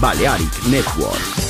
Balearic Network.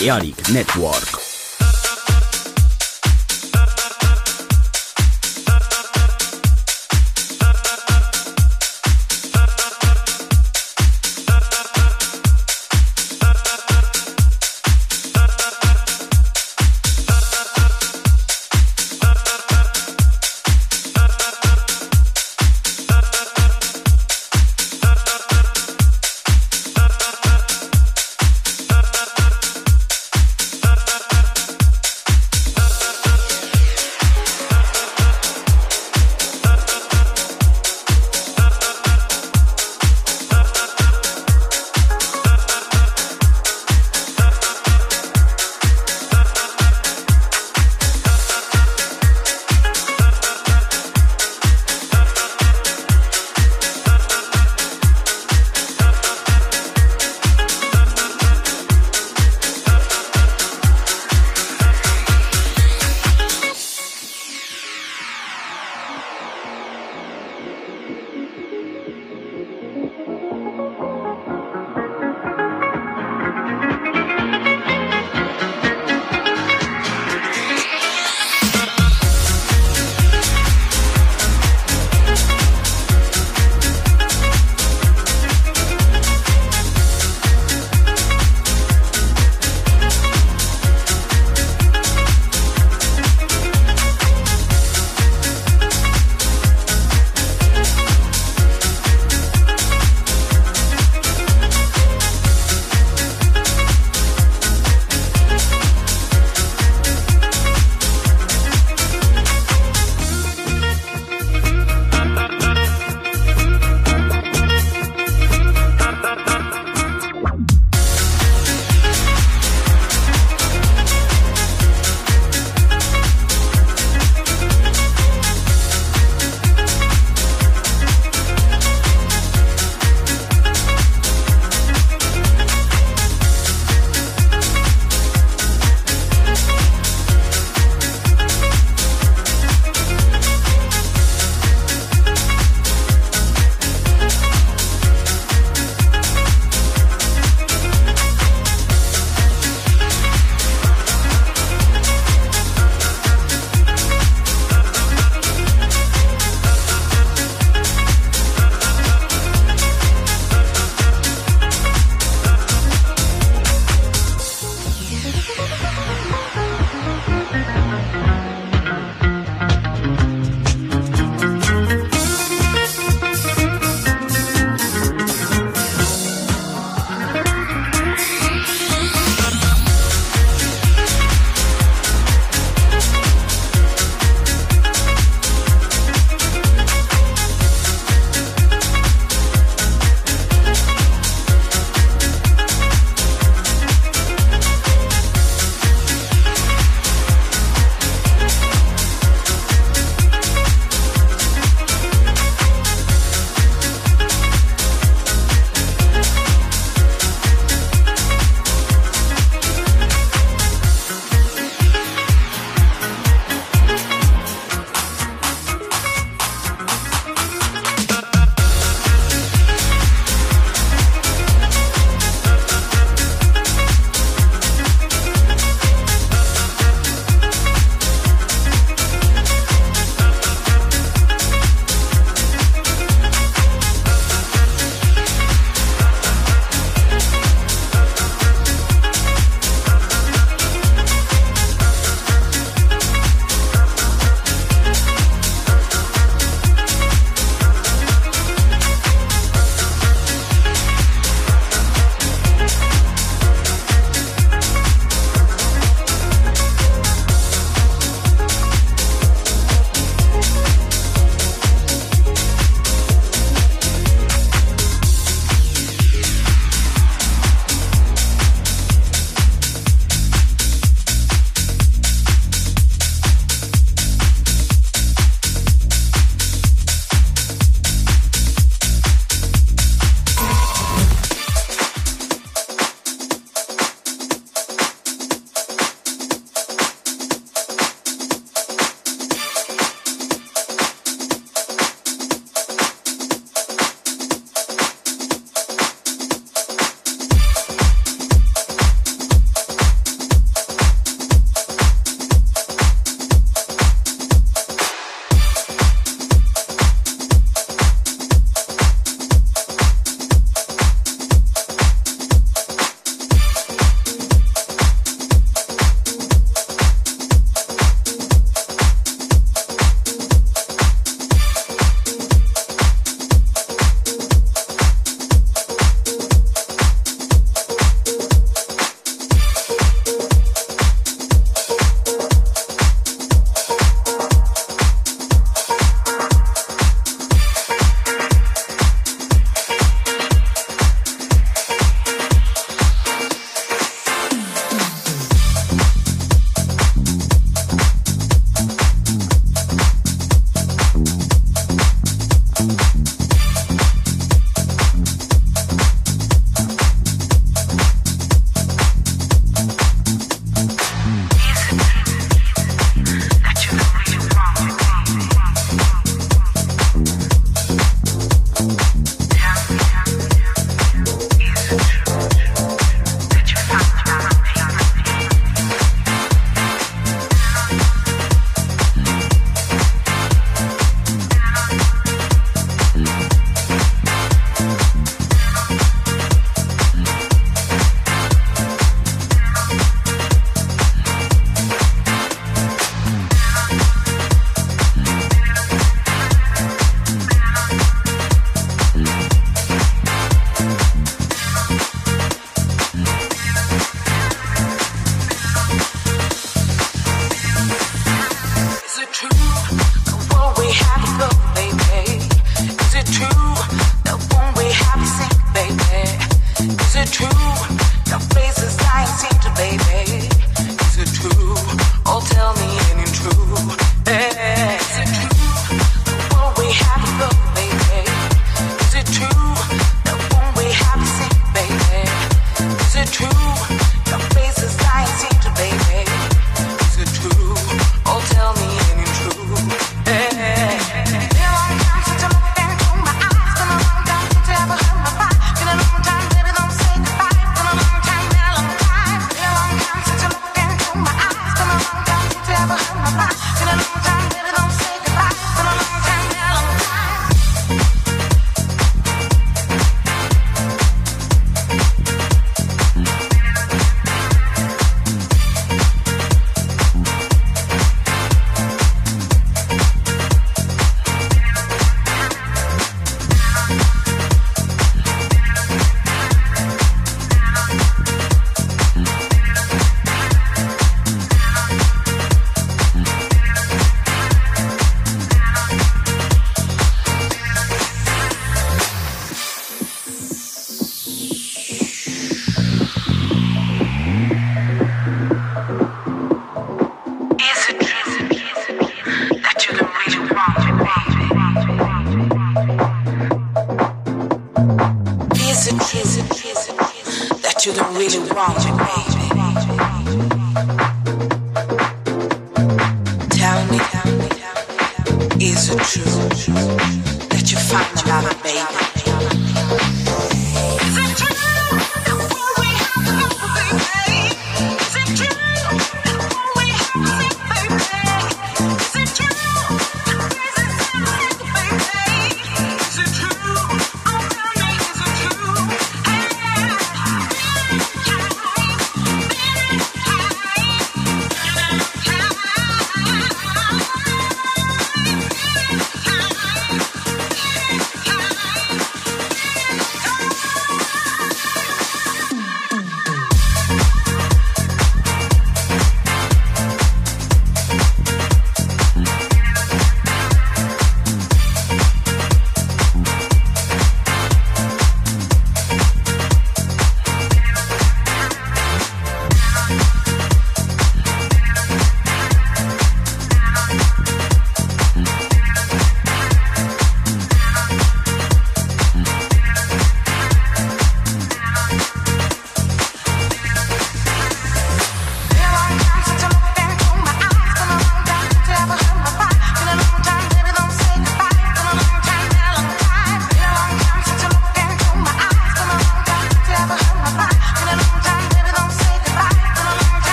De Balearic Network.